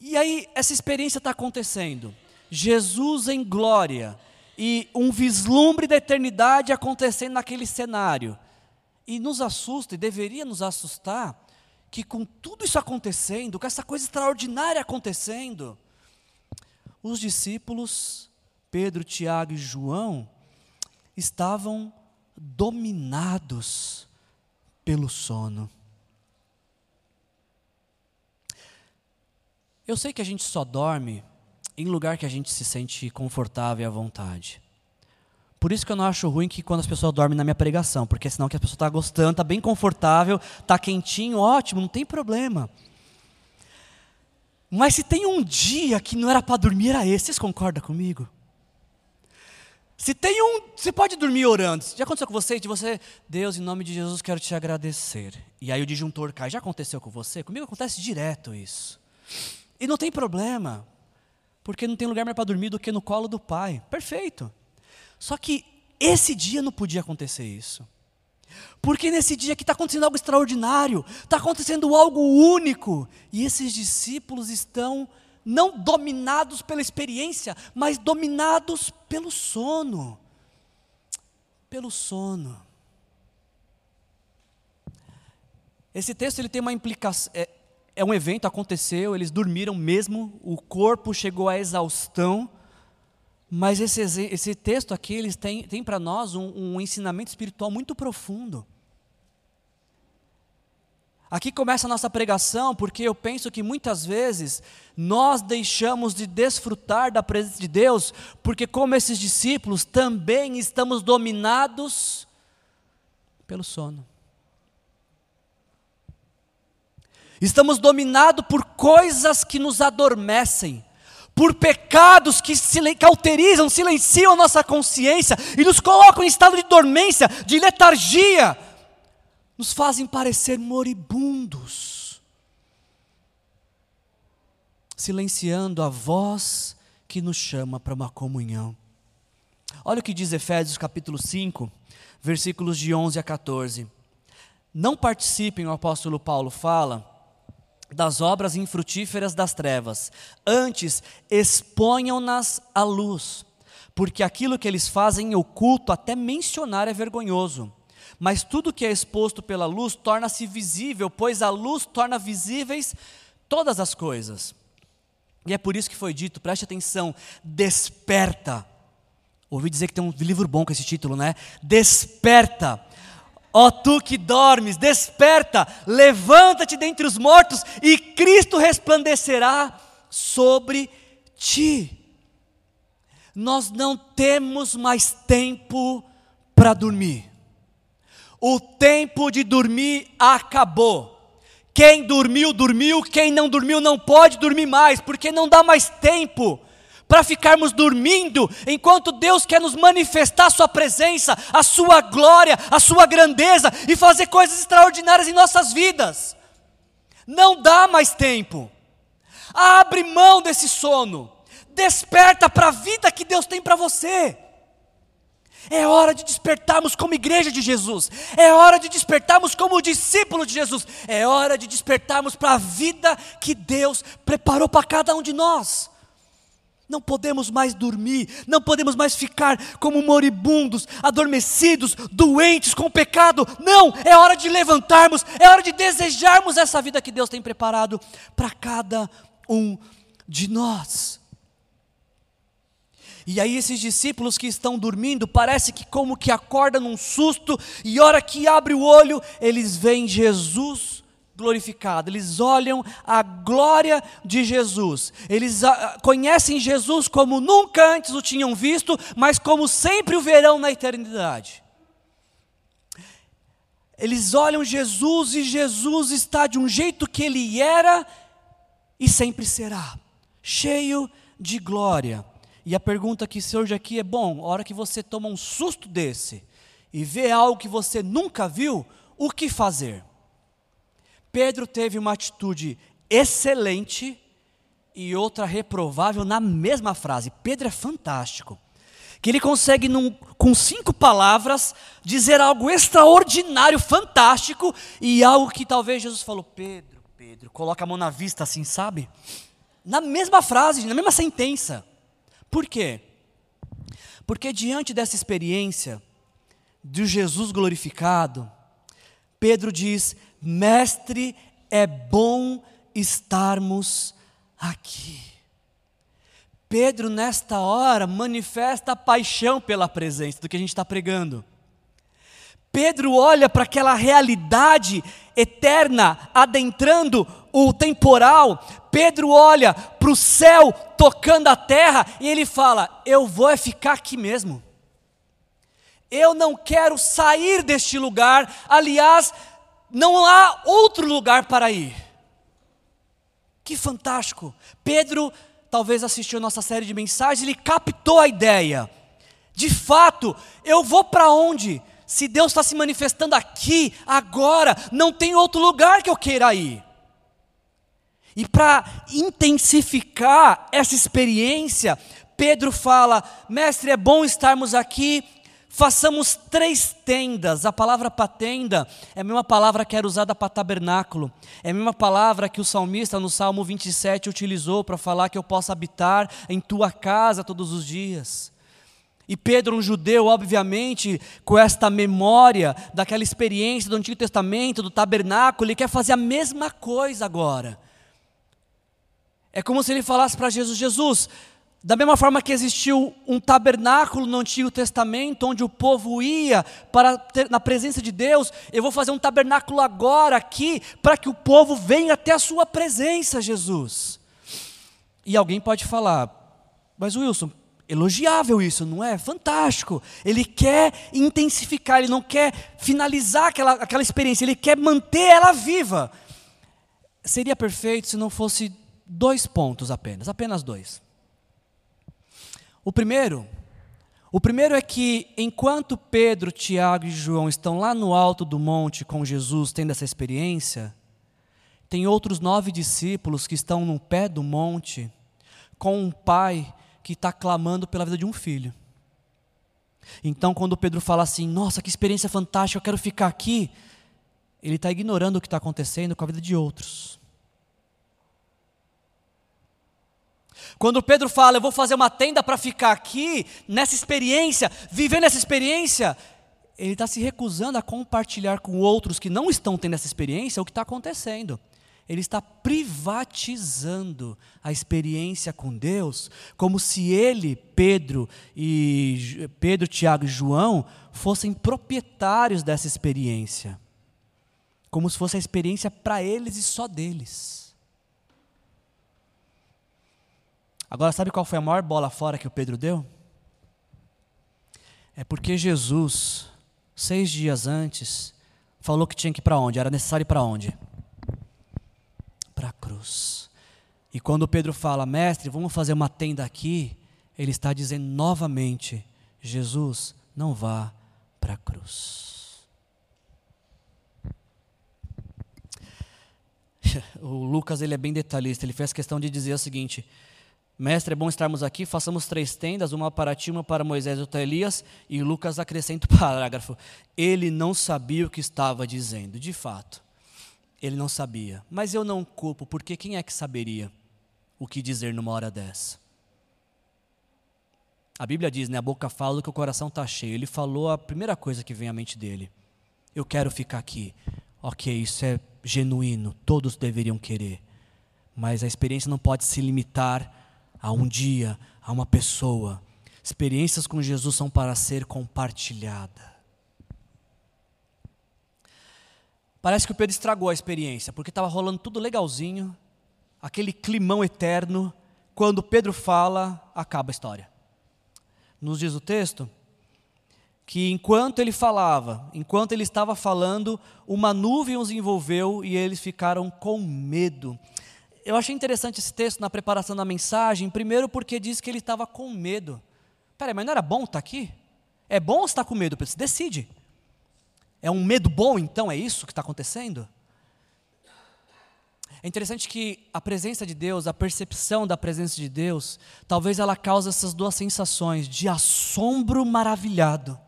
E aí, essa experiência está acontecendo. Jesus em glória e um vislumbre da eternidade acontecendo naquele cenário. E nos assusta, e deveria nos assustar, que com tudo isso acontecendo, com essa coisa extraordinária acontecendo, os discípulos, Pedro, Tiago e João, estavam dominados pelo sono. Eu sei que a gente só dorme em lugar que a gente se sente confortável e à vontade. Por isso que eu não acho ruim que quando as pessoas dormem na minha pregação, porque senão que a pessoa está gostando, está bem confortável, está quentinho, ótimo, não tem problema. Mas se tem um dia que não era para dormir, era esse. Vocês concordam comigo? Se tem um, você pode dormir orando. Já aconteceu com você? De você, Deus, em nome de Jesus, quero te agradecer. E aí o disjuntor cai. Já aconteceu com você? Comigo acontece direto isso. E não tem problema, porque não tem lugar mais para dormir do que no colo do pai. Perfeito. Só que esse dia não podia acontecer isso. Porque nesse dia que está acontecendo algo extraordinário, está acontecendo algo único, e esses discípulos estão não dominados pela experiência, mas dominados pelo sono. Pelo sono. Esse texto ele tem uma implicação. É, é, um evento, aconteceu, eles dormiram mesmo, o corpo chegou à exaustão. Mas esse, esse texto aqui eles têm, tem para nós um, um ensinamento espiritual muito profundo. Aqui começa a nossa pregação, porque eu penso que muitas vezes nós deixamos de desfrutar da presença de Deus, porque, como esses discípulos, também estamos dominados pelo sono. Estamos dominados por coisas que nos adormecem, por pecados que cauterizam, silenciam a nossa consciência e nos colocam em estado de dormência, de letargia nos fazem parecer moribundos, silenciando a voz que nos chama para uma comunhão. Olha o que diz Efésios capítulo 5, versículos de 11 a 14. Não participem, o apóstolo Paulo fala, das obras infrutíferas das trevas, antes exponham-nas à luz, porque aquilo que eles fazem em oculto, até mencionar é vergonhoso mas tudo que é exposto pela luz torna-se visível, pois a luz torna visíveis todas as coisas. E é por isso que foi dito, preste atenção, desperta. Ouvi dizer que tem um livro bom com esse título, né? Desperta. Ó tu que dormes, desperta, levanta-te dentre os mortos e Cristo resplandecerá sobre ti. Nós não temos mais tempo para dormir. O tempo de dormir acabou. Quem dormiu, dormiu, quem não dormiu não pode dormir mais, porque não dá mais tempo para ficarmos dormindo, enquanto Deus quer nos manifestar Sua presença, a Sua glória, a Sua grandeza e fazer coisas extraordinárias em nossas vidas. Não dá mais tempo. Abre mão desse sono, desperta para a vida que Deus tem para você. É hora de despertarmos como igreja de Jesus. É hora de despertarmos como discípulo de Jesus. É hora de despertarmos para a vida que Deus preparou para cada um de nós. Não podemos mais dormir, não podemos mais ficar como moribundos, adormecidos, doentes com o pecado. Não, é hora de levantarmos, é hora de desejarmos essa vida que Deus tem preparado para cada um de nós. E aí esses discípulos que estão dormindo, parece que como que acordam num susto, e hora que abre o olho, eles veem Jesus glorificado, eles olham a glória de Jesus, eles ah, conhecem Jesus como nunca antes o tinham visto, mas como sempre o verão na eternidade. Eles olham Jesus e Jesus está de um jeito que ele era e sempre será, cheio de glória. E a pergunta que surge aqui é: bom, a hora que você toma um susto desse e vê algo que você nunca viu, o que fazer? Pedro teve uma atitude excelente e outra reprovável na mesma frase. Pedro é fantástico. Que ele consegue, num, com cinco palavras, dizer algo extraordinário, fantástico, e algo que talvez Jesus falou: Pedro, Pedro, coloca a mão na vista assim, sabe? Na mesma frase, na mesma sentença. Por quê? Porque diante dessa experiência de Jesus glorificado, Pedro diz: Mestre, é bom estarmos aqui. Pedro, nesta hora, manifesta a paixão pela presença do que a gente está pregando. Pedro olha para aquela realidade eterna adentrando o temporal. Pedro olha para o céu tocando a terra e ele fala: Eu vou é ficar aqui mesmo. Eu não quero sair deste lugar. Aliás, não há outro lugar para ir. Que fantástico! Pedro talvez assistiu nossa série de mensagens, ele captou a ideia. De fato, eu vou para onde? Se Deus está se manifestando aqui, agora, não tem outro lugar que eu queira ir. E para intensificar essa experiência, Pedro fala: Mestre, é bom estarmos aqui, façamos três tendas. A palavra para tenda é a mesma palavra que era usada para tabernáculo, é a mesma palavra que o salmista no Salmo 27 utilizou para falar que eu possa habitar em tua casa todos os dias. E Pedro, um judeu, obviamente, com esta memória daquela experiência do Antigo Testamento, do tabernáculo, ele quer fazer a mesma coisa agora. É como se ele falasse para Jesus: Jesus, da mesma forma que existiu um tabernáculo no Antigo Testamento, onde o povo ia para ter, na presença de Deus, eu vou fazer um tabernáculo agora aqui, para que o povo venha até a sua presença, Jesus. E alguém pode falar, mas Wilson, elogiável isso, não é? Fantástico. Ele quer intensificar, ele não quer finalizar aquela, aquela experiência, ele quer manter ela viva. Seria perfeito se não fosse dois pontos apenas, apenas dois. O primeiro, o primeiro é que enquanto Pedro, Tiago e João estão lá no alto do monte com Jesus, tendo essa experiência, tem outros nove discípulos que estão no pé do monte com um pai que está clamando pela vida de um filho. Então, quando Pedro fala assim, nossa, que experiência fantástica, eu quero ficar aqui, ele está ignorando o que está acontecendo com a vida de outros. Quando Pedro fala, eu vou fazer uma tenda para ficar aqui, nessa experiência, vivendo essa experiência, ele está se recusando a compartilhar com outros que não estão tendo essa experiência o que está acontecendo. Ele está privatizando a experiência com Deus, como se ele, Pedro e Pedro, Tiago e João fossem proprietários dessa experiência. Como se fosse a experiência para eles e só deles. Agora, sabe qual foi a maior bola fora que o Pedro deu? É porque Jesus, seis dias antes, falou que tinha que ir para onde? Era necessário ir para onde? Para a cruz. E quando Pedro fala, mestre, vamos fazer uma tenda aqui, ele está dizendo novamente: Jesus, não vá para a cruz. O Lucas ele é bem detalhista, ele fez questão de dizer o seguinte: Mestre, é bom estarmos aqui, façamos três tendas, uma para ti, uma para Moisés e outra Elias, e Lucas acrescenta o parágrafo. Ele não sabia o que estava dizendo, de fato. Ele não sabia. Mas eu não culpo, porque quem é que saberia o que dizer numa hora dessa? A Bíblia diz, né, a boca fala que o coração está cheio. Ele falou a primeira coisa que vem à mente dele. Eu quero ficar aqui. Ok, isso é genuíno, todos deveriam querer. Mas a experiência não pode se limitar a um dia, a uma pessoa. Experiências com Jesus são para ser compartilhada. Parece que o Pedro estragou a experiência, porque estava rolando tudo legalzinho, aquele climão eterno. Quando Pedro fala, acaba a história. Nos diz o texto que enquanto ele falava, enquanto ele estava falando, uma nuvem os envolveu e eles ficaram com medo eu achei interessante esse texto na preparação da mensagem, primeiro porque diz que ele estava com medo. Peraí, mas não era bom estar aqui? É bom ou está com medo? Você decide. É um medo bom, então? É isso que está acontecendo? É interessante que a presença de Deus, a percepção da presença de Deus, talvez ela cause essas duas sensações de assombro maravilhado,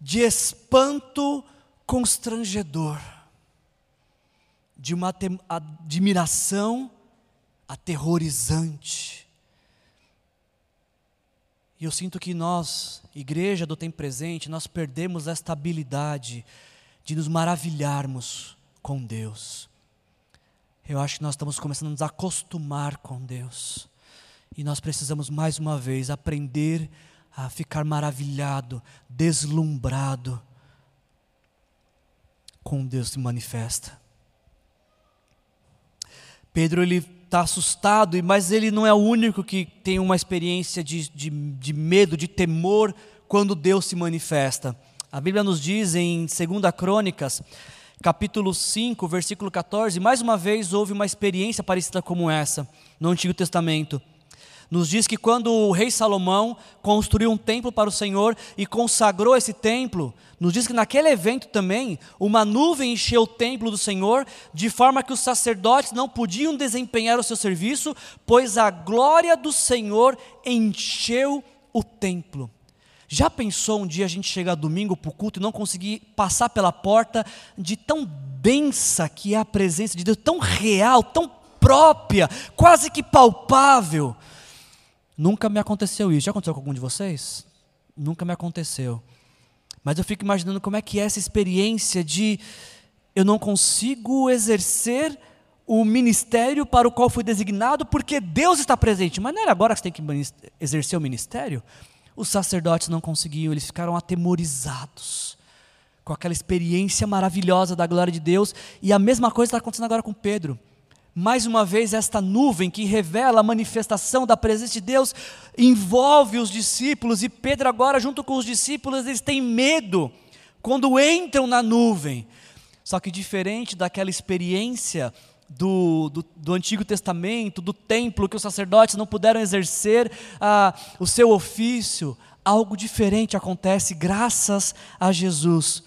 de espanto constrangedor de uma admiração aterrorizante. E eu sinto que nós, igreja do tempo presente, nós perdemos esta habilidade de nos maravilharmos com Deus. Eu acho que nós estamos começando a nos acostumar com Deus. E nós precisamos mais uma vez aprender a ficar maravilhado, deslumbrado com Deus se manifesta. Pedro ele está assustado, mas ele não é o único que tem uma experiência de, de, de medo, de temor quando Deus se manifesta. A Bíblia nos diz em 2 Crônicas capítulo 5, versículo 14, mais uma vez houve uma experiência parecida como essa no Antigo Testamento. Nos diz que quando o rei Salomão construiu um templo para o Senhor e consagrou esse templo, nos diz que naquele evento também uma nuvem encheu o templo do Senhor, de forma que os sacerdotes não podiam desempenhar o seu serviço, pois a glória do Senhor encheu o templo. Já pensou um dia a gente chegar domingo para o culto e não conseguir passar pela porta de tão densa que é a presença de Deus, tão real, tão própria, quase que palpável? Nunca me aconteceu isso. Já aconteceu com algum de vocês? Nunca me aconteceu. Mas eu fico imaginando como é que é essa experiência de eu não consigo exercer o ministério para o qual fui designado porque Deus está presente. Mas não era agora que você tem que exercer o ministério? Os sacerdotes não conseguiam, eles ficaram atemorizados com aquela experiência maravilhosa da glória de Deus. E a mesma coisa está acontecendo agora com Pedro. Mais uma vez, esta nuvem que revela a manifestação da presença de Deus envolve os discípulos, e Pedro, agora, junto com os discípulos, eles têm medo quando entram na nuvem. Só que, diferente daquela experiência do, do, do, Antigo Testamento, do templo, que os sacerdotes não puderam exercer ah, o seu ofício, algo diferente acontece graças a Jesus,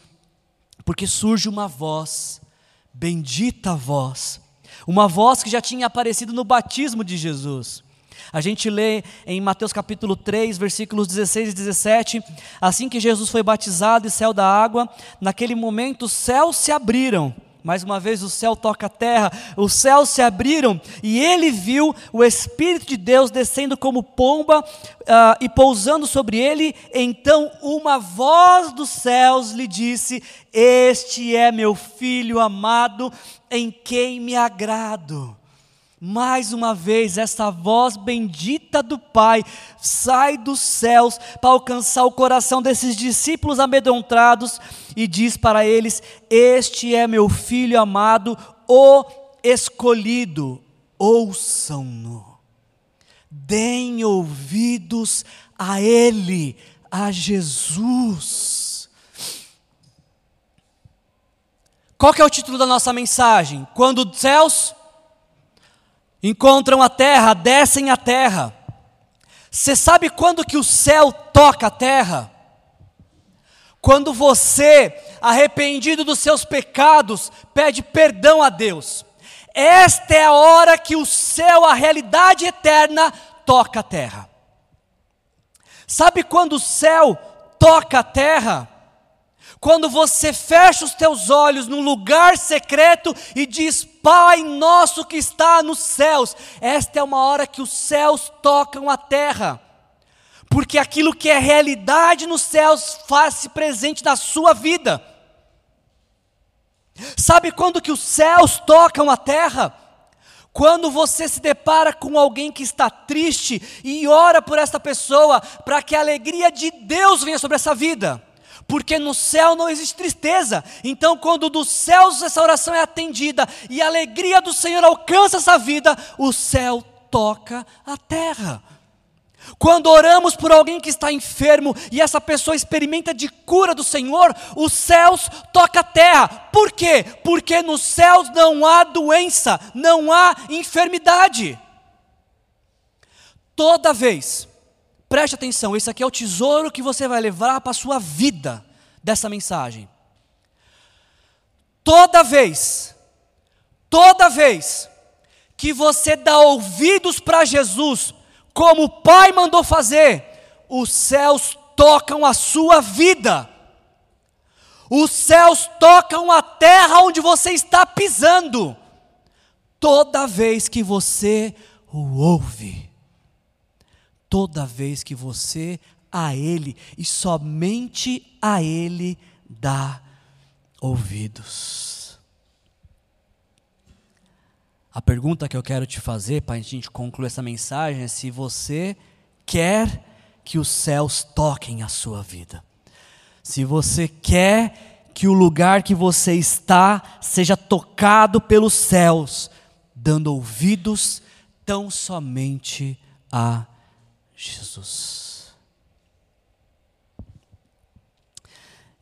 porque surge uma voz, bendita voz, uma voz que já tinha aparecido no batismo de Jesus. A gente lê em Mateus capítulo 3, versículos 16 e 17: Assim que Jesus foi batizado e saiu da água, naquele momento os céus se abriram mais uma vez o céu toca a terra, os céus se abriram e ele viu o Espírito de Deus descendo como pomba uh, e pousando sobre ele. Então uma voz dos céus lhe disse: Este é meu filho amado, em quem me agrado. Mais uma vez, essa voz bendita do Pai sai dos céus para alcançar o coração desses discípulos amedrontados e diz para eles: Este é meu filho amado, o escolhido, ouçam-no, deem ouvidos a Ele, a Jesus. Qual é o título da nossa mensagem? Quando os céus encontram a terra, descem a terra. Você sabe quando que o céu toca a terra? Quando você, arrependido dos seus pecados, pede perdão a Deus. Esta é a hora que o céu, a realidade eterna, toca a terra. Sabe quando o céu toca a terra? Quando você fecha os teus olhos num lugar secreto e diz: Pai nosso que está nos céus, esta é uma hora que os céus tocam a terra. Porque aquilo que é realidade nos céus faz-se presente na sua vida. Sabe quando que os céus tocam a terra? Quando você se depara com alguém que está triste e ora por essa pessoa para que a alegria de Deus venha sobre essa vida porque no céu não existe tristeza. Então, quando dos céus essa oração é atendida e a alegria do Senhor alcança essa vida, o céu toca a terra. Quando oramos por alguém que está enfermo e essa pessoa experimenta de cura do Senhor, os céus toca a terra. Por quê? Porque nos céus não há doença, não há enfermidade. Toda vez Preste atenção, esse aqui é o tesouro que você vai levar para a sua vida dessa mensagem. Toda vez, toda vez que você dá ouvidos para Jesus, como o Pai mandou fazer, os céus tocam a sua vida. Os céus tocam a terra onde você está pisando. Toda vez que você o ouve toda vez que você a Ele e somente a Ele dá ouvidos. A pergunta que eu quero te fazer para a gente concluir essa mensagem é se você quer que os céus toquem a sua vida. Se você quer que o lugar que você está seja tocado pelos céus, dando ouvidos tão somente a Jesus.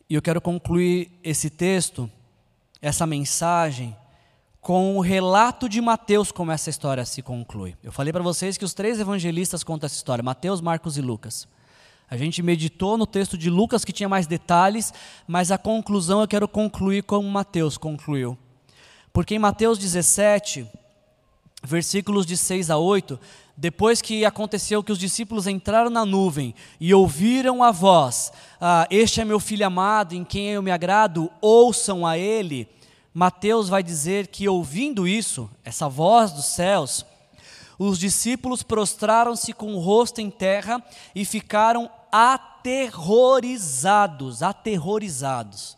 E eu quero concluir esse texto essa mensagem com o relato de Mateus como essa história se conclui. Eu falei para vocês que os três evangelistas contam essa história: Mateus, Marcos e Lucas. A gente meditou no texto de Lucas que tinha mais detalhes, mas a conclusão eu quero concluir como Mateus concluiu. Porque em Mateus 17, versículos de 6 a 8, depois que aconteceu que os discípulos entraram na nuvem e ouviram a voz, ah, Este é meu filho amado, em quem eu me agrado, ouçam a ele. Mateus vai dizer que ouvindo isso, essa voz dos céus, os discípulos prostraram-se com o rosto em terra e ficaram aterrorizados, aterrorizados.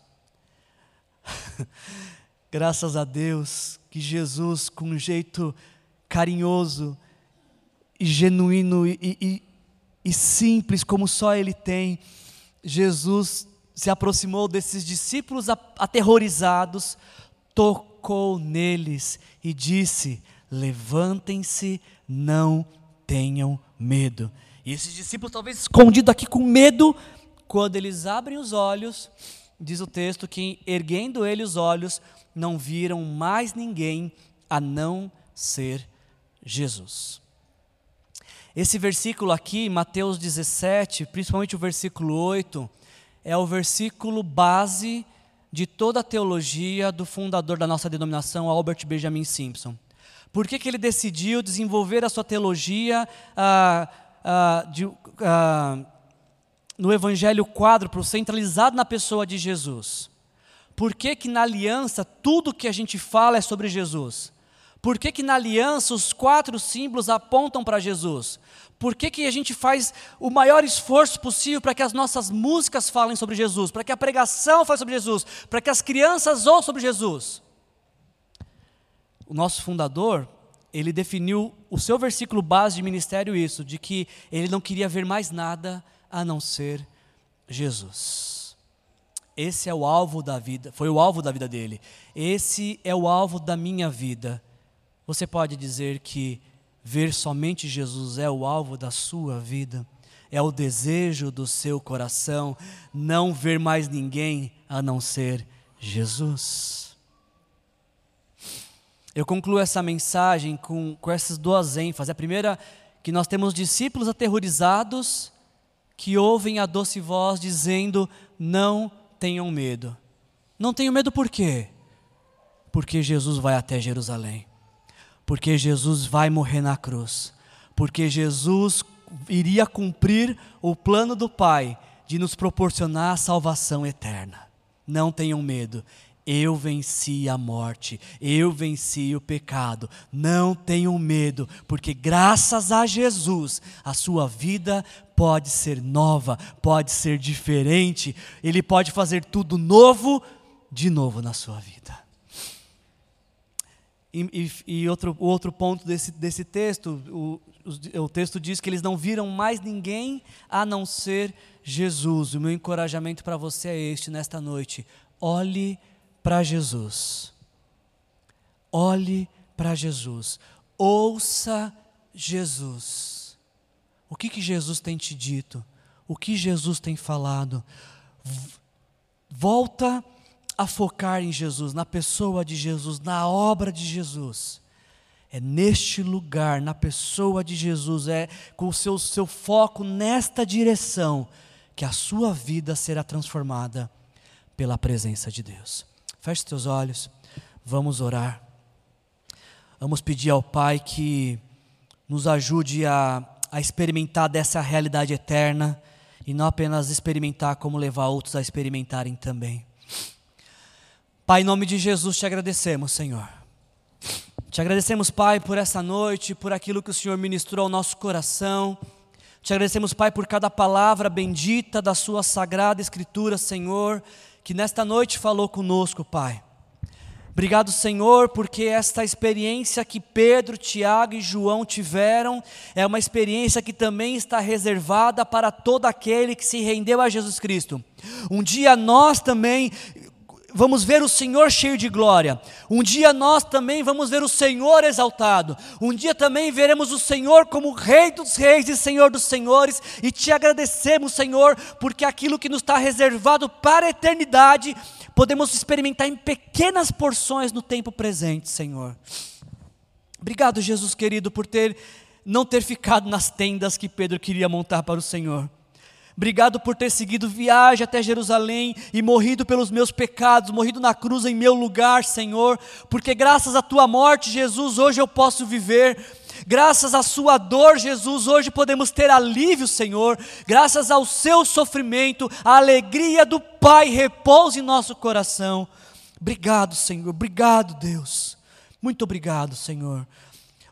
Graças a Deus que Jesus, com um jeito carinhoso e genuíno e, e, e simples, como só Ele tem, Jesus se aproximou desses discípulos aterrorizados, tocou neles e disse: Levantem-se, não tenham medo. E esses discípulos, talvez escondidos aqui com medo, quando eles abrem os olhos, diz o texto que, erguendo ele os olhos, não viram mais ninguém a não ser Jesus. Esse versículo aqui, Mateus 17, principalmente o versículo 8, é o versículo base de toda a teologia do fundador da nossa denominação, Albert Benjamin Simpson. Por que, que ele decidiu desenvolver a sua teologia ah, ah, de, ah, no Evangelho quádruplo, centralizado na pessoa de Jesus? Por que, que na aliança tudo que a gente fala é sobre Jesus? Por que, que na aliança os quatro símbolos apontam para Jesus? Por que, que a gente faz o maior esforço possível para que as nossas músicas falem sobre Jesus, para que a pregação fale sobre Jesus, para que as crianças ouçam sobre Jesus? O nosso fundador, ele definiu o seu versículo base de ministério isso, de que ele não queria ver mais nada a não ser Jesus. Esse é o alvo da vida, foi o alvo da vida dele. Esse é o alvo da minha vida. Você pode dizer que ver somente Jesus é o alvo da sua vida, é o desejo do seu coração, não ver mais ninguém a não ser Jesus. Eu concluo essa mensagem com, com essas duas ênfases. A primeira, que nós temos discípulos aterrorizados que ouvem a doce voz dizendo: Não tenham medo. Não tenham medo por quê? Porque Jesus vai até Jerusalém porque Jesus vai morrer na cruz, porque Jesus iria cumprir o plano do Pai de nos proporcionar a salvação eterna. Não tenham medo, eu venci a morte, eu venci o pecado. Não tenham medo, porque graças a Jesus a sua vida pode ser nova, pode ser diferente, Ele pode fazer tudo novo de novo na sua vida. E, e, e outro, outro ponto desse, desse texto, o, o, texto diz que eles não viram mais ninguém a não ser Jesus. O meu encorajamento para você é este nesta noite: olhe para Jesus. Olhe para Jesus. Ouça Jesus. O que, que Jesus tem te dito? O que Jesus tem falado? Volta a focar em Jesus, na pessoa de Jesus, na obra de Jesus. É neste lugar, na pessoa de Jesus, é com o seu, seu foco nesta direção, que a sua vida será transformada pela presença de Deus. Feche seus olhos, vamos orar. Vamos pedir ao Pai que nos ajude a, a experimentar dessa realidade eterna e não apenas experimentar, como levar outros a experimentarem também. Pai, em nome de Jesus te agradecemos, Senhor. Te agradecemos, Pai, por essa noite, por aquilo que o Senhor ministrou ao nosso coração. Te agradecemos, Pai, por cada palavra bendita da Sua sagrada Escritura, Senhor, que nesta noite falou conosco, Pai. Obrigado, Senhor, porque esta experiência que Pedro, Tiago e João tiveram é uma experiência que também está reservada para todo aquele que se rendeu a Jesus Cristo. Um dia nós também vamos ver o Senhor cheio de glória. Um dia nós também vamos ver o Senhor exaltado. Um dia também veremos o Senhor como Rei dos Reis e Senhor dos Senhores. E te agradecemos, Senhor, porque aquilo que nos está reservado para a eternidade podemos experimentar em pequenas porções no tempo presente, Senhor. Obrigado, Jesus querido, por ter não ter ficado nas tendas que Pedro queria montar para o Senhor. Obrigado por ter seguido viagem até Jerusalém e morrido pelos meus pecados, morrido na cruz em meu lugar, Senhor, porque graças à tua morte, Jesus, hoje eu posso viver. Graças à sua dor, Jesus, hoje podemos ter alívio, Senhor. Graças ao seu sofrimento, a alegria do Pai repousa em nosso coração. Obrigado, Senhor. Obrigado, Deus. Muito obrigado, Senhor.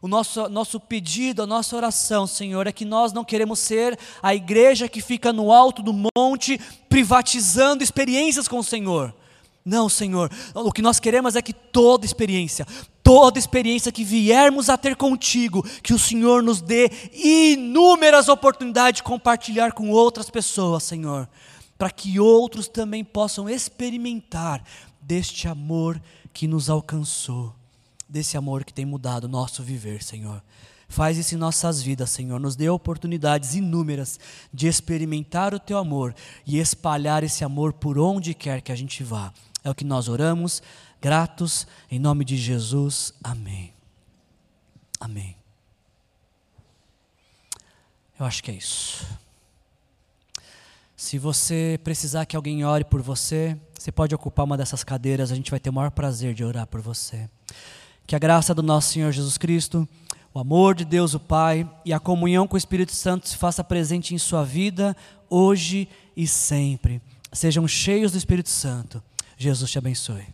O nosso, nosso pedido, a nossa oração, Senhor, é que nós não queremos ser a igreja que fica no alto do monte privatizando experiências com o Senhor. Não, Senhor, o que nós queremos é que toda experiência, toda experiência que viermos a ter contigo, que o Senhor nos dê inúmeras oportunidades de compartilhar com outras pessoas, Senhor, para que outros também possam experimentar deste amor que nos alcançou desse amor que tem mudado o nosso viver, Senhor. Faz isso em nossas vidas, Senhor. Nos dê oportunidades inúmeras de experimentar o teu amor e espalhar esse amor por onde quer que a gente vá. É o que nós oramos, gratos, em nome de Jesus. Amém. Amém. Eu acho que é isso. Se você precisar que alguém ore por você, você pode ocupar uma dessas cadeiras, a gente vai ter o maior prazer de orar por você. Que a graça do nosso Senhor Jesus Cristo, o amor de Deus o Pai e a comunhão com o Espírito Santo se faça presente em sua vida, hoje e sempre. Sejam cheios do Espírito Santo. Jesus te abençoe.